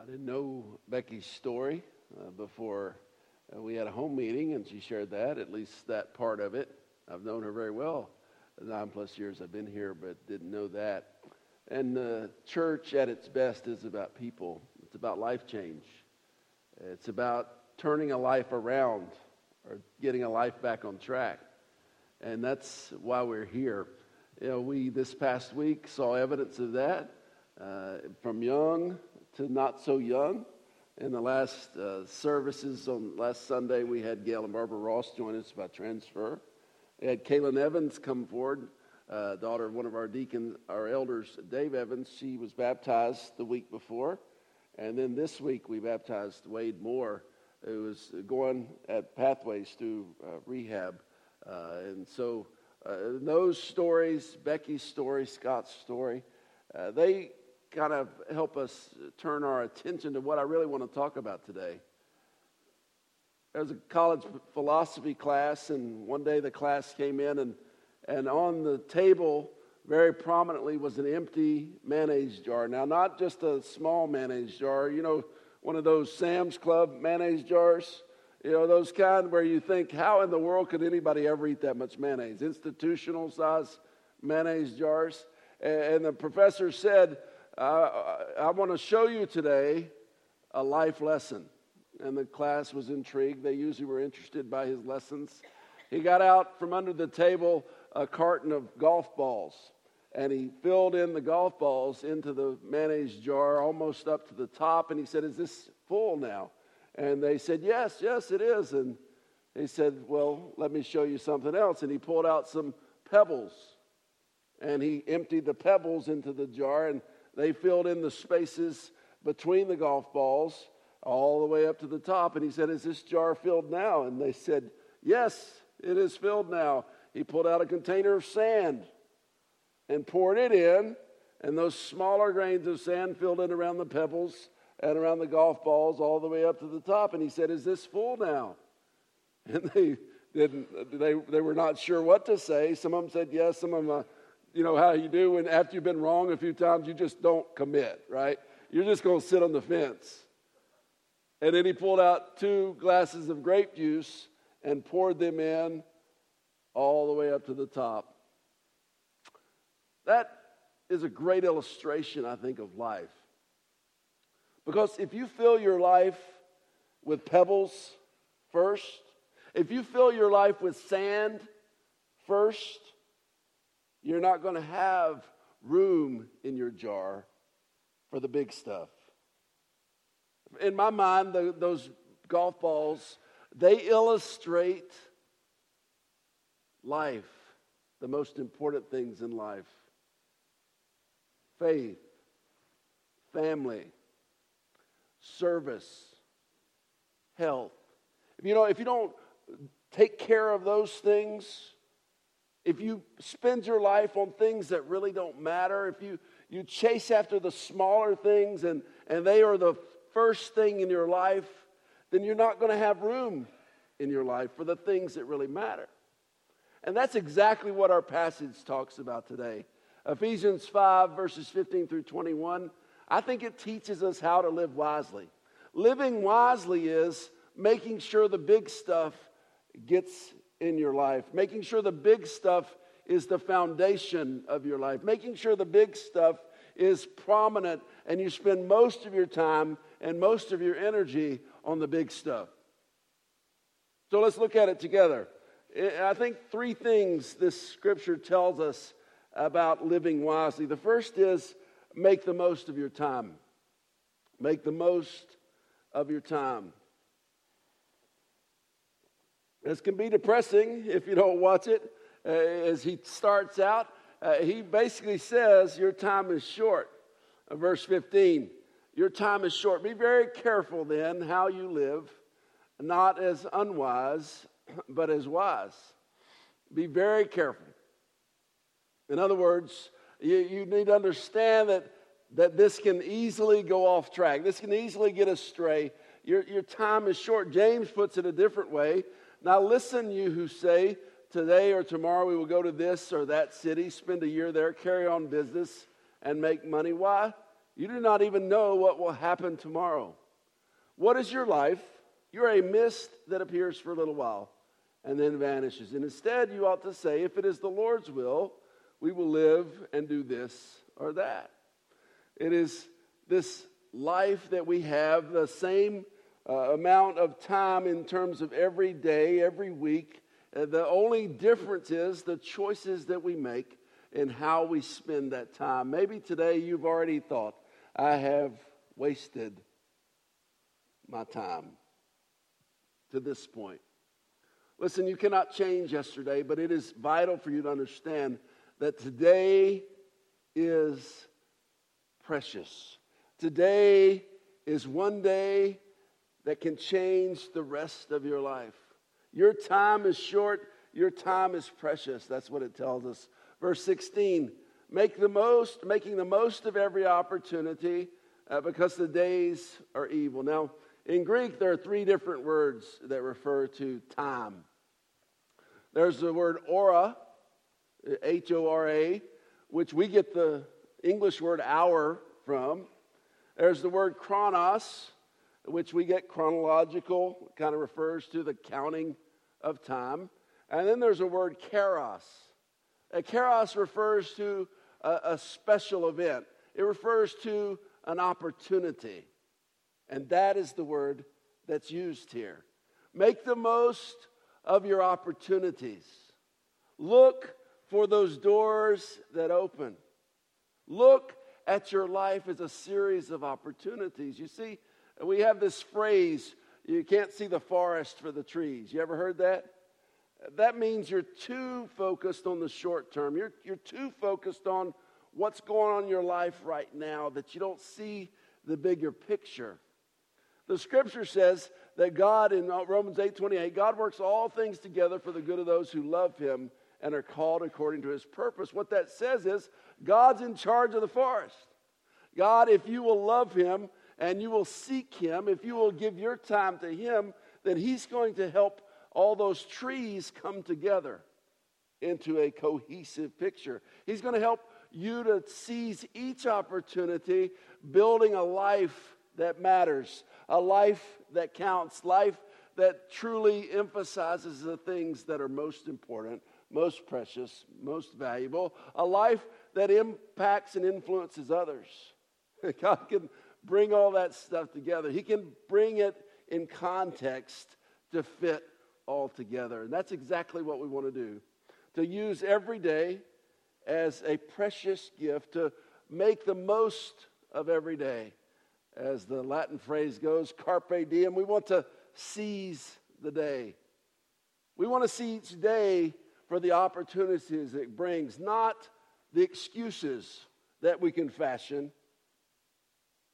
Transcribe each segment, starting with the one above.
I didn't know Becky's story uh, before uh, we had a home meeting, and she shared that, at least that part of it. I've known her very well. Nine plus years I've been here, but didn't know that. And the church at its best is about people, it's about life change, it's about turning a life around or getting a life back on track. And that's why we're here. You know, we this past week saw evidence of that uh, from young to not so young. In the last uh, services on last Sunday, we had Gail and Barbara Ross join us by transfer. We had Kaylin Evans come forward, uh, daughter of one of our deacons, our elders, Dave Evans. She was baptized the week before. And then this week, we baptized Wade Moore, who was going at Pathways through uh, rehab. Uh, and so uh, those stories, Becky's story, Scott's story, uh, they kind of help us turn our attention to what I really want to talk about today. There was a college philosophy class, and one day the class came in, and, and on the table, very prominently, was an empty mayonnaise jar. Now, not just a small mayonnaise jar, you know, one of those Sam's Club mayonnaise jars, you know, those kind where you think, how in the world could anybody ever eat that much mayonnaise? Institutional size mayonnaise jars. And the professor said, uh, I want to show you today a life lesson. And the class was intrigued. They usually were interested by his lessons. He got out from under the table a carton of golf balls and he filled in the golf balls into the mayonnaise jar almost up to the top. And he said, Is this full now? And they said, Yes, yes, it is. And he said, Well, let me show you something else. And he pulled out some pebbles and he emptied the pebbles into the jar. And they filled in the spaces between the golf balls all the way up to the top. And he said, Is this jar filled now? And they said, Yes, it is filled now. He pulled out a container of sand and poured it in, and those smaller grains of sand filled in around the pebbles and around the golf balls all the way up to the top. And he said, Is this full now? And they didn't, they, they were not sure what to say. Some of them said yes, some of them, uh, you know how you do when after you've been wrong a few times, you just don't commit, right? You're just going to sit on the fence. And then he pulled out two glasses of grape juice and poured them in all the way up to the top. That is a great illustration, I think, of life. Because if you fill your life with pebbles first, if you fill your life with sand first, you're not going to have room in your jar for the big stuff. In my mind, the, those golf balls, they illustrate life, the most important things in life faith, family, service, health. If you know, if you don't take care of those things, if you spend your life on things that really don't matter, if you, you chase after the smaller things and, and they are the first thing in your life, then you're not going to have room in your life for the things that really matter. And that's exactly what our passage talks about today. Ephesians 5, verses 15 through 21. I think it teaches us how to live wisely. Living wisely is making sure the big stuff gets in your life, making sure the big stuff is the foundation of your life, making sure the big stuff is prominent and you spend most of your time and most of your energy on the big stuff. So let's look at it together. I think three things this scripture tells us about living wisely. The first is make the most of your time. Make the most of your time. This can be depressing if you don't watch it. Uh, as he starts out, uh, he basically says, Your time is short. Uh, verse 15, Your time is short. Be very careful then how you live, not as unwise, but as wise. Be very careful. In other words, you, you need to understand that, that this can easily go off track. This can easily get astray. Your, your time is short. James puts it a different way. Now, listen, you who say, Today or tomorrow we will go to this or that city, spend a year there, carry on business, and make money. Why? You do not even know what will happen tomorrow. What is your life? You're a mist that appears for a little while and then vanishes. And instead, you ought to say, if it is the Lord's will, we will live and do this or that. It is this life that we have, the same uh, amount of time in terms of every day, every week. Uh, the only difference is the choices that we make and how we spend that time. Maybe today you've already thought, I have wasted my time to this point. Listen, you cannot change yesterday, but it is vital for you to understand that today is precious. Today is one day that can change the rest of your life. Your time is short, your time is precious. That's what it tells us. Verse 16 make the most, making the most of every opportunity uh, because the days are evil. Now, in Greek, there are three different words that refer to time. There's the word ora, H O R A, which we get the English word hour from. There's the word chronos, which we get chronological, kind of refers to the counting of time. And then there's a word kairos. A kairos refers to a, a special event, it refers to an opportunity. And that is the word that's used here. Make the most of your opportunities. Look for those doors that open. Look at your life as a series of opportunities. You see, we have this phrase you can't see the forest for the trees. You ever heard that? That means you're too focused on the short term. You're, you're too focused on what's going on in your life right now that you don't see the bigger picture. The scripture says that God, in uh, Romans 8 28, God works all things together for the good of those who love him and are called according to his purpose. What that says is God's in charge of the forest. God, if you will love him and you will seek him, if you will give your time to him, then he's going to help all those trees come together into a cohesive picture. He's going to help you to seize each opportunity, building a life that matters, a life that counts, life that truly emphasizes the things that are most important, most precious, most valuable, a life that impacts and influences others. God can bring all that stuff together. He can bring it in context to fit all together. And that's exactly what we want to do. To use every day as a precious gift, to make the most of every day as the Latin phrase goes, carpe diem. We want to seize the day. We want to see each day for the opportunities it brings, not the excuses that we can fashion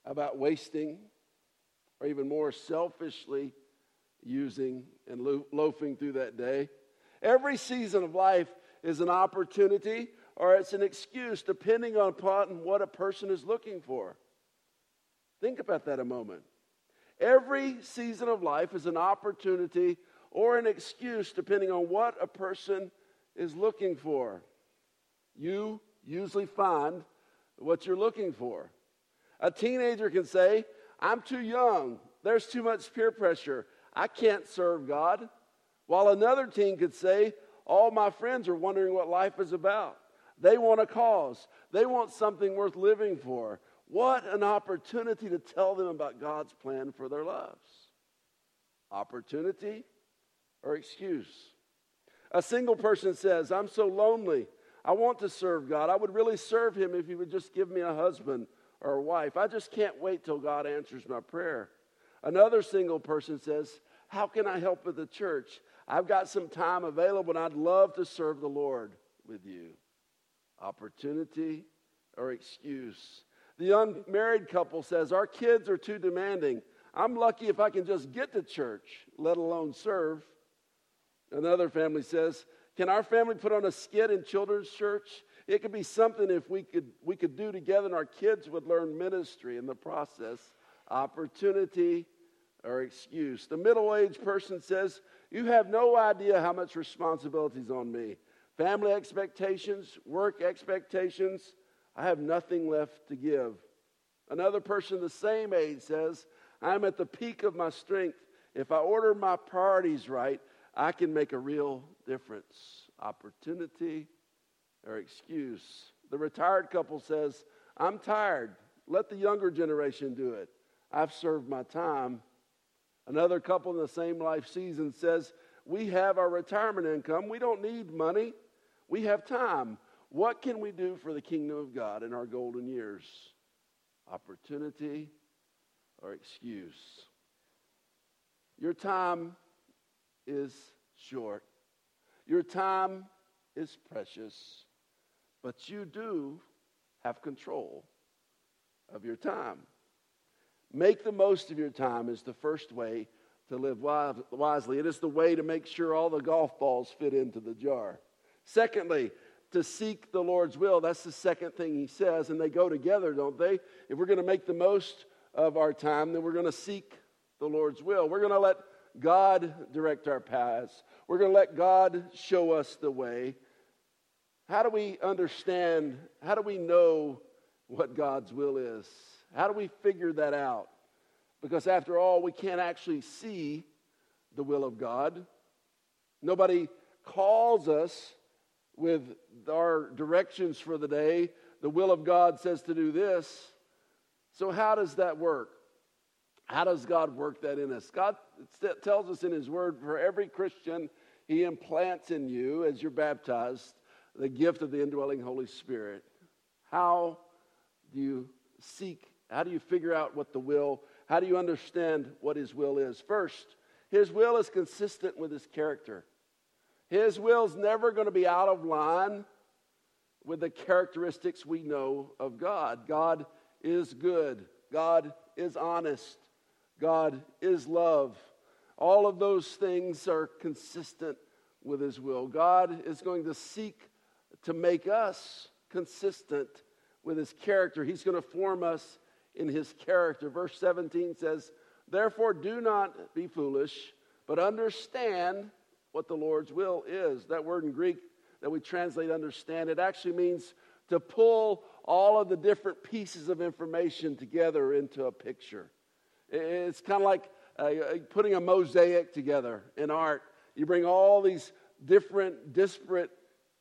about wasting or even more selfishly using and lo- loafing through that day. Every season of life is an opportunity or it's an excuse depending upon what a person is looking for. Think about that a moment. Every season of life is an opportunity or an excuse depending on what a person is looking for. You usually find what you're looking for. A teenager can say, I'm too young. There's too much peer pressure. I can't serve God. While another teen could say, All my friends are wondering what life is about. They want a cause, they want something worth living for. What an opportunity to tell them about God's plan for their lives. Opportunity or excuse? A single person says, I'm so lonely. I want to serve God. I would really serve Him if He would just give me a husband or wife. I just can't wait till God answers my prayer. Another single person says, How can I help with the church? I've got some time available and I'd love to serve the Lord with you. Opportunity or excuse? The unmarried couple says, Our kids are too demanding. I'm lucky if I can just get to church, let alone serve. Another family says, Can our family put on a skit in children's church? It could be something if we could, we could do together and our kids would learn ministry in the process. Opportunity or excuse. The middle aged person says, You have no idea how much responsibility is on me. Family expectations, work expectations, I have nothing left to give. Another person the same age says, I'm at the peak of my strength. If I order my priorities right, I can make a real difference. Opportunity or excuse. The retired couple says, I'm tired. Let the younger generation do it. I've served my time. Another couple in the same life season says, We have our retirement income. We don't need money. We have time. What can we do for the kingdom of God in our golden years? Opportunity or excuse? Your time is short. Your time is precious. But you do have control of your time. Make the most of your time is the first way to live wisely. It is the way to make sure all the golf balls fit into the jar. Secondly, to seek the Lord's will. That's the second thing he says, and they go together, don't they? If we're going to make the most of our time, then we're going to seek the Lord's will. We're going to let God direct our paths. We're going to let God show us the way. How do we understand? How do we know what God's will is? How do we figure that out? Because after all, we can't actually see the will of God. Nobody calls us with our directions for the day. The will of God says to do this. So, how does that work? How does God work that in us? God tells us in His Word for every Christian, He implants in you, as you're baptized, the gift of the indwelling Holy Spirit. How do you seek? How do you figure out what the will, how do you understand what His will is? First, His will is consistent with His character. His will's never going to be out of line with the characteristics we know of God. God is good. God is honest. God is love. All of those things are consistent with His will. God is going to seek to make us consistent with His character. He's going to form us in His character. Verse 17 says, Therefore, do not be foolish, but understand what the Lord's will is. That word in Greek that we translate understand, it actually means to pull all of the different pieces of information together into a picture. It's kind of like uh, putting a mosaic together in art. You bring all these different, disparate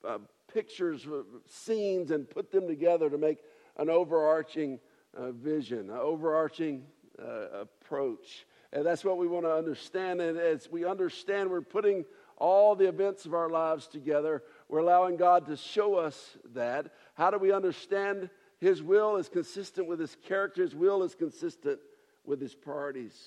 uh, pictures, scenes, and put them together to make an overarching uh, vision, an overarching uh, approach. And that's what we want to understand. And as we understand, we're putting all the events of our lives together. We're allowing God to show us that. How do we understand His will is consistent with His character? His will is consistent with His priorities.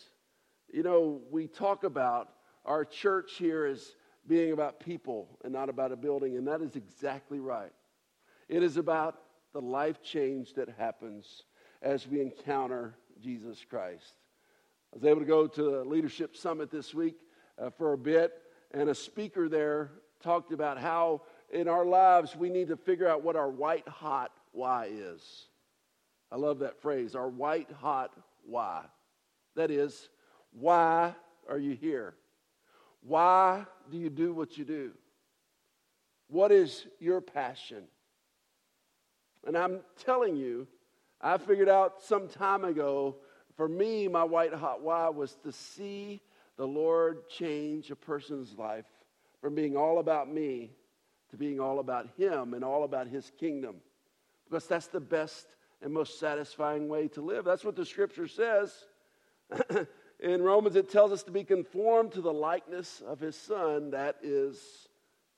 You know, we talk about our church here as being about people and not about a building, and that is exactly right. It is about the life change that happens as we encounter Jesus Christ. I was able to go to a leadership summit this week uh, for a bit, and a speaker there talked about how in our lives we need to figure out what our white hot why is. I love that phrase, our white hot why. That is, why are you here? Why do you do what you do? What is your passion? And I'm telling you, I figured out some time ago, for me, my white hot why was to see the Lord change a person's life from being all about me to being all about Him and all about His kingdom. Because that's the best and most satisfying way to live. That's what the scripture says. In Romans, it tells us to be conformed to the likeness of His Son. That is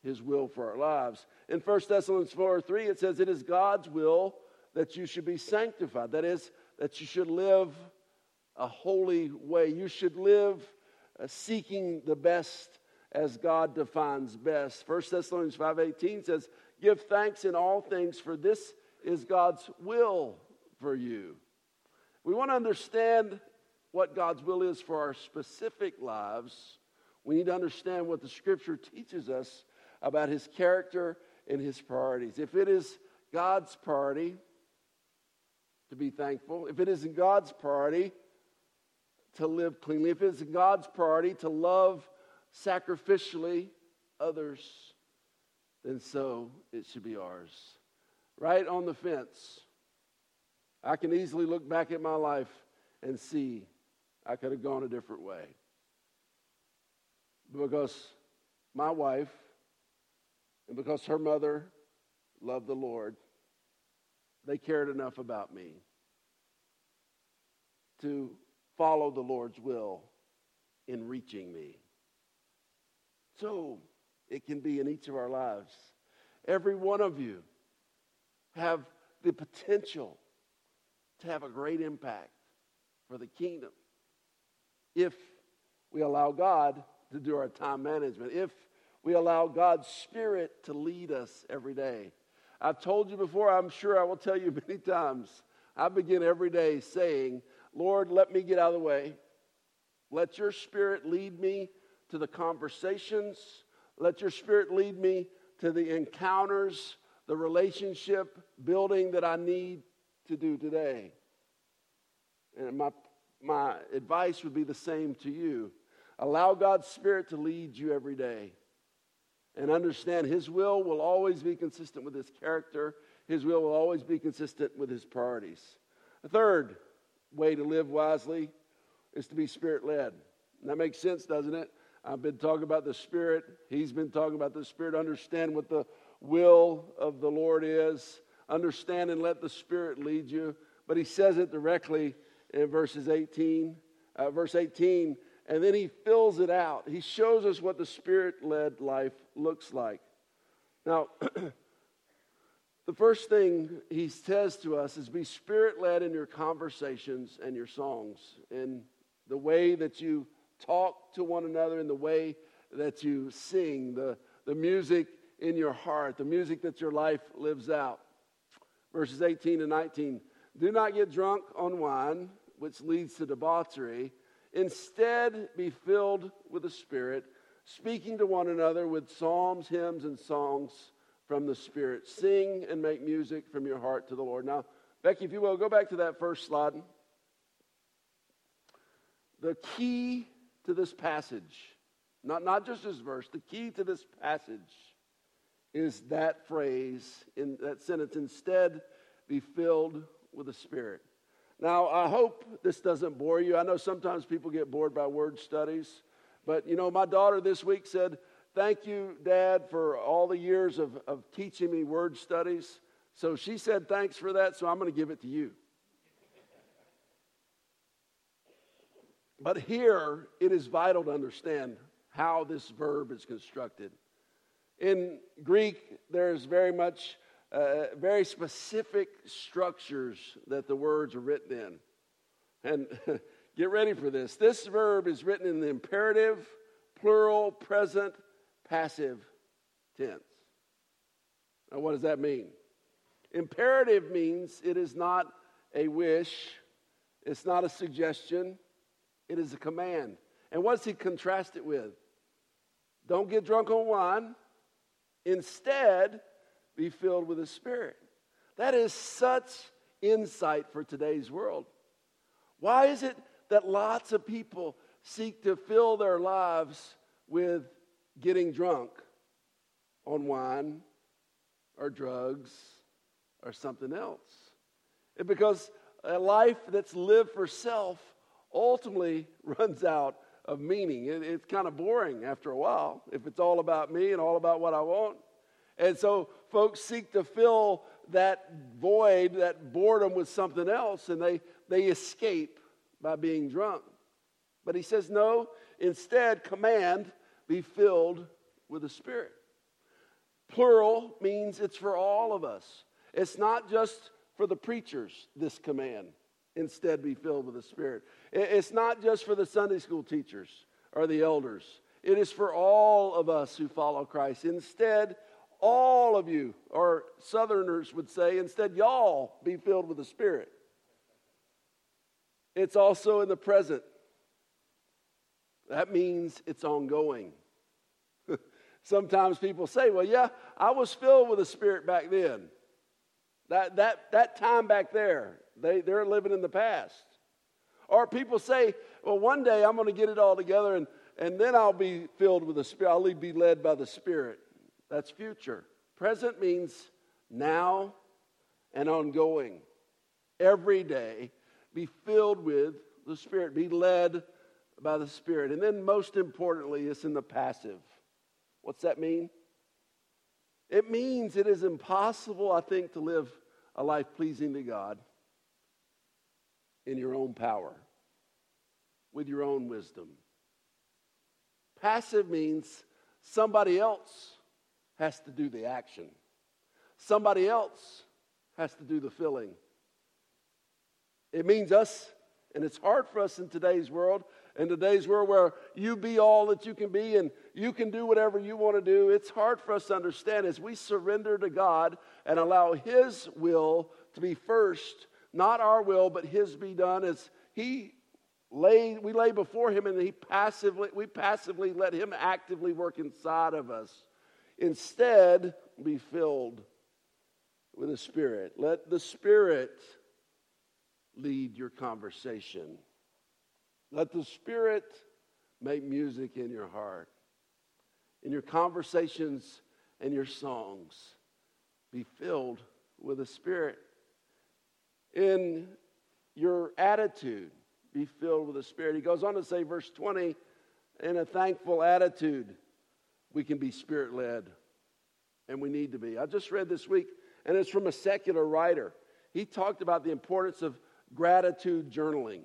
His will for our lives. In 1 Thessalonians 4 3, it says, It is God's will that you should be sanctified. That is, that you should live a holy way. You should live uh, seeking the best as God defines best. 1 Thessalonians 5:18 says, "Give thanks in all things for this is God's will for you." We want to understand what God's will is for our specific lives. We need to understand what the scripture teaches us about his character and his priorities. If it is God's priority to be thankful, if it isn't God's priority to live cleanly, if it's God's priority to love sacrificially others, then so it should be ours. Right on the fence. I can easily look back at my life and see I could have gone a different way. Because my wife and because her mother loved the Lord, they cared enough about me to follow the Lord's will in reaching me. So it can be in each of our lives. Every one of you have the potential to have a great impact for the kingdom if we allow God to do our time management, if we allow God's Spirit to lead us every day. I've told you before, I'm sure I will tell you many times. I begin every day saying, Lord, let me get out of the way. Let your Spirit lead me to the conversations. Let your Spirit lead me to the encounters, the relationship building that I need to do today. And my, my advice would be the same to you. Allow God's Spirit to lead you every day. And understand His will will always be consistent with His character, His will will always be consistent with His priorities. The third way to live wisely is to be Spirit led. That makes sense, doesn't it? I've been talking about the Spirit. He's been talking about the Spirit. Understand what the will of the Lord is. Understand and let the Spirit lead you. But he says it directly in verses 18, uh, verse 18, and then he fills it out. He shows us what the Spirit led life looks like. Now, the first thing he says to us is be Spirit led in your conversations and your songs, in the way that you talk to one another, in the way that you sing, the, the music in your heart, the music that your life lives out. Verses 18 and 19. Do not get drunk on wine which leads to debauchery. Instead, be filled with the Spirit, speaking to one another with psalms, hymns, and songs from the Spirit. Sing and make music from your heart to the Lord. Now, Becky, if you will, go back to that first slide. The key to this passage, not, not just this verse, the key to this passage is that phrase in that sentence instead be filled with the Spirit. Now, I hope this doesn't bore you. I know sometimes people get bored by word studies, but you know, my daughter this week said, Thank you, Dad, for all the years of, of teaching me word studies. So she said, Thanks for that, so I'm going to give it to you. But here, it is vital to understand how this verb is constructed. In Greek, there's very much uh, very specific structures that the words are written in. And get ready for this. This verb is written in the imperative, plural, present, passive tense. Now, what does that mean? Imperative means it is not a wish, it's not a suggestion, it is a command. And what's he contrast it with? Don't get drunk on wine. Instead, be filled with the Spirit. That is such insight for today's world. Why is it that lots of people seek to fill their lives with getting drunk on wine or drugs or something else? It's because a life that's lived for self ultimately runs out of meaning. It, it's kind of boring after a while if it's all about me and all about what I want. And so folks seek to fill that void, that boredom with something else, and they, they escape by being drunk. But he says, no, instead, command be filled with the Spirit. Plural means it's for all of us. It's not just for the preachers, this command. Instead, be filled with the Spirit. It's not just for the Sunday school teachers or the elders. It is for all of us who follow Christ. Instead, all of you, or Southerners would say, instead, y'all be filled with the Spirit. It's also in the present. That means it's ongoing. Sometimes people say, well, yeah, I was filled with the Spirit back then. That, that, that time back there, they, they're living in the past. Or people say, well, one day I'm going to get it all together and, and then I'll be filled with the Spirit. I'll be led by the Spirit. That's future. Present means now and ongoing. every day. Be filled with the Spirit. Be led by the Spirit. And then, most importantly, it's in the passive. What's that mean? It means it is impossible, I think, to live a life pleasing to God in your own power, with your own wisdom. Passive means somebody else has to do the action, somebody else has to do the filling. It means us, and it's hard for us in today's world in today's world where you be all that you can be and you can do whatever you want to do, it's hard for us to understand as we surrender to God and allow His will to be first, not our will, but His be done as He lay, we lay before Him and He passively, we passively let Him actively work inside of us. Instead, be filled with the Spirit. Let the Spirit lead your conversation. Let the Spirit make music in your heart, in your conversations and your songs. Be filled with the Spirit. In your attitude, be filled with the Spirit. He goes on to say, verse 20, in a thankful attitude, we can be Spirit led. And we need to be. I just read this week, and it's from a secular writer. He talked about the importance of gratitude journaling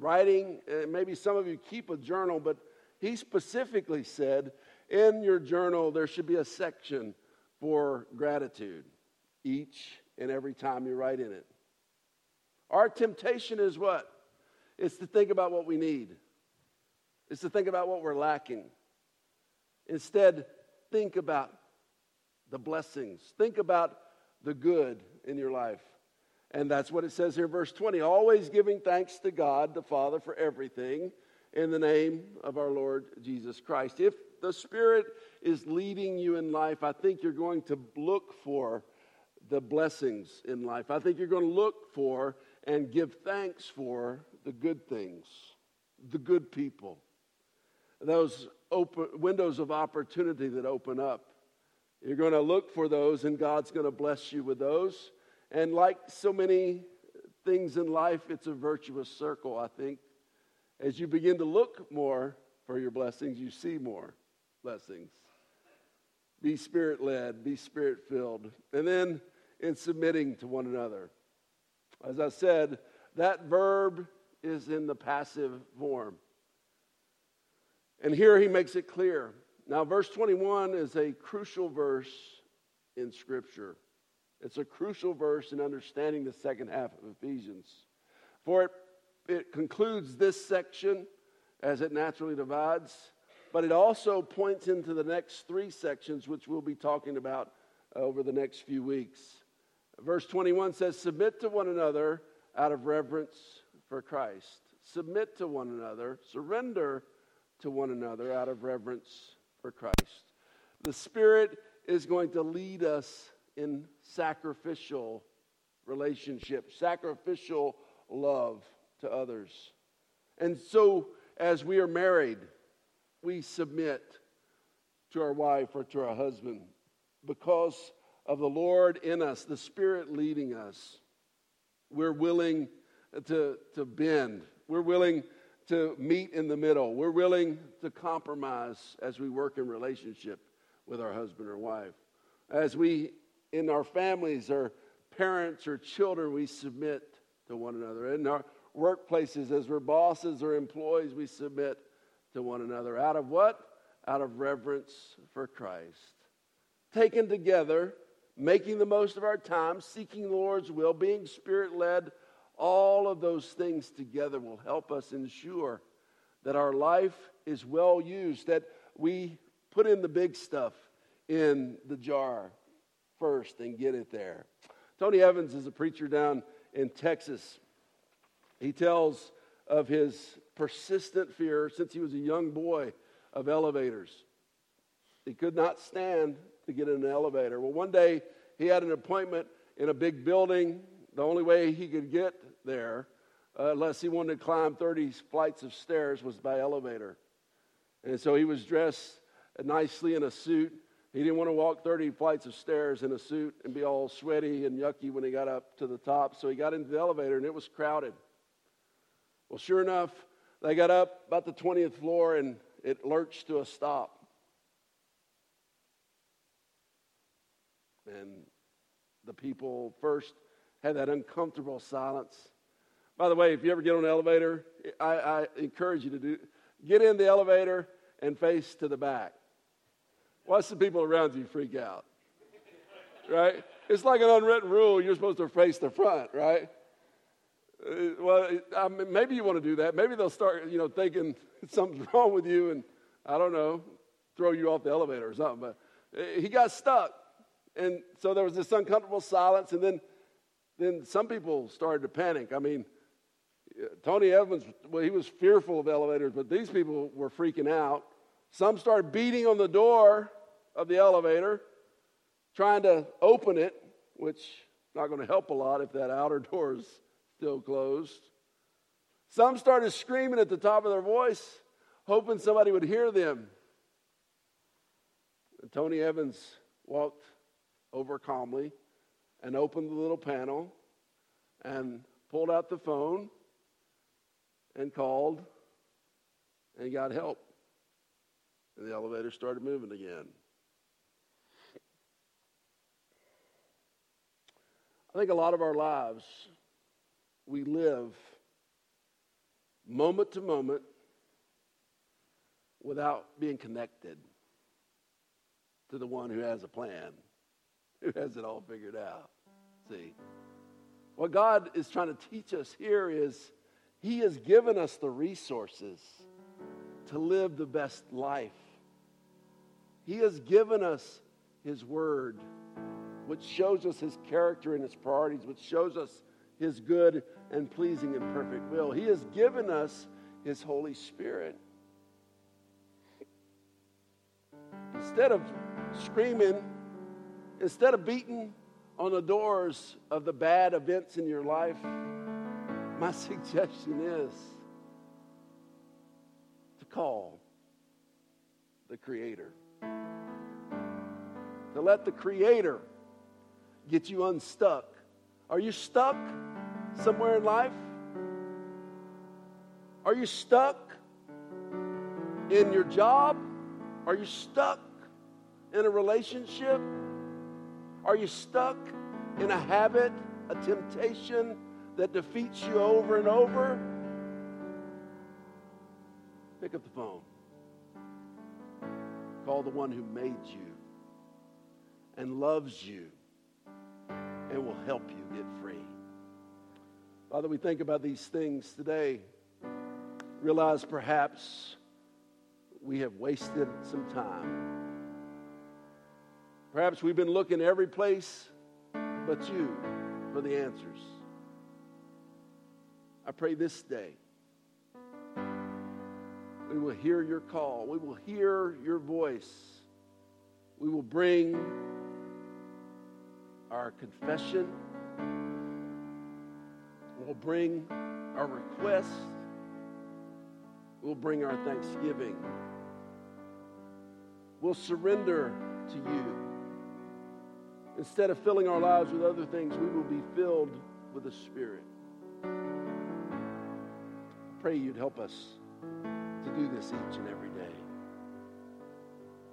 writing, eh, maybe some of you keep a journal, but he specifically said in your journal there should be a section for gratitude each and every time you write in it. Our temptation is what? It's to think about what we need, it's to think about what we're lacking. Instead, think about the blessings, think about the good in your life. And that's what it says here, verse 20. Always giving thanks to God the Father for everything in the name of our Lord Jesus Christ. If the Spirit is leading you in life, I think you're going to look for the blessings in life. I think you're going to look for and give thanks for the good things, the good people, those open windows of opportunity that open up. You're going to look for those, and God's going to bless you with those. And like so many things in life, it's a virtuous circle, I think. As you begin to look more for your blessings, you see more blessings. Be spirit led, be spirit filled. And then in submitting to one another. As I said, that verb is in the passive form. And here he makes it clear. Now, verse 21 is a crucial verse in Scripture. It's a crucial verse in understanding the second half of Ephesians. For it, it concludes this section as it naturally divides, but it also points into the next three sections, which we'll be talking about over the next few weeks. Verse 21 says, Submit to one another out of reverence for Christ. Submit to one another, surrender to one another out of reverence for Christ. The Spirit is going to lead us in sacrificial relationship, sacrificial love to others. And so, as we are married, we submit to our wife or to our husband because of the Lord in us, the Spirit leading us. We're willing to, to bend. We're willing to meet in the middle. We're willing to compromise as we work in relationship with our husband or wife. As we in our families or parents or children, we submit to one another. In our workplaces, as we're bosses or employees, we submit to one another. Out of what? Out of reverence for Christ. Taken together, making the most of our time, seeking the Lord's will, being spirit led, all of those things together will help us ensure that our life is well used, that we put in the big stuff in the jar first and get it there. Tony Evans is a preacher down in Texas. He tells of his persistent fear since he was a young boy of elevators. He could not stand to get in an elevator. Well, one day he had an appointment in a big building. The only way he could get there, uh, unless he wanted to climb 30 flights of stairs, was by elevator. And so he was dressed nicely in a suit He didn't want to walk 30 flights of stairs in a suit and be all sweaty and yucky when he got up to the top. So he got into the elevator and it was crowded. Well, sure enough, they got up about the 20th floor and it lurched to a stop. And the people first had that uncomfortable silence. By the way, if you ever get on an elevator, I, I encourage you to do get in the elevator and face to the back. Watch the people around you freak out. Right? It's like an unwritten rule. You're supposed to face the front, right? Uh, well, I mean, maybe you want to do that. Maybe they'll start, you know, thinking something's wrong with you, and I don't know, throw you off the elevator or something. But uh, he got stuck, and so there was this uncomfortable silence, and then, then some people started to panic. I mean, Tony Evans, well, he was fearful of elevators, but these people were freaking out. Some started beating on the door of the elevator, trying to open it, which not going to help a lot if that outer door is still closed. Some started screaming at the top of their voice, hoping somebody would hear them. And Tony Evans walked over calmly and opened the little panel and pulled out the phone and called and got help. And the elevator started moving again. I think a lot of our lives, we live moment to moment without being connected to the one who has a plan, who has it all figured out. See? What God is trying to teach us here is He has given us the resources to live the best life. He has given us His Word which shows us his character and his priorities, which shows us his good and pleasing and perfect will. He has given us his Holy Spirit. Instead of screaming, instead of beating on the doors of the bad events in your life, my suggestion is to call the Creator. To let the Creator get you unstuck. Are you stuck somewhere in life? Are you stuck in your job? Are you stuck in a relationship? Are you stuck in a habit, a temptation that defeats you over and over? Pick up the phone. Call the one who made you and loves you and will help you get free. Father, we think about these things today. Realize perhaps we have wasted some time. Perhaps we've been looking every place but you for the answers. I pray this day we will hear your call, we will hear your voice, we will bring our confession. We'll bring our request. We'll bring our thanksgiving. We'll surrender to you. Instead of filling our lives with other things, we will be filled with the Spirit. Pray you'd help us to do this each and every day.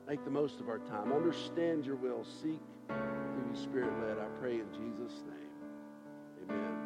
Make the most of our time. Understand your will. Seek to be spirit led. I pray in Jesus' name.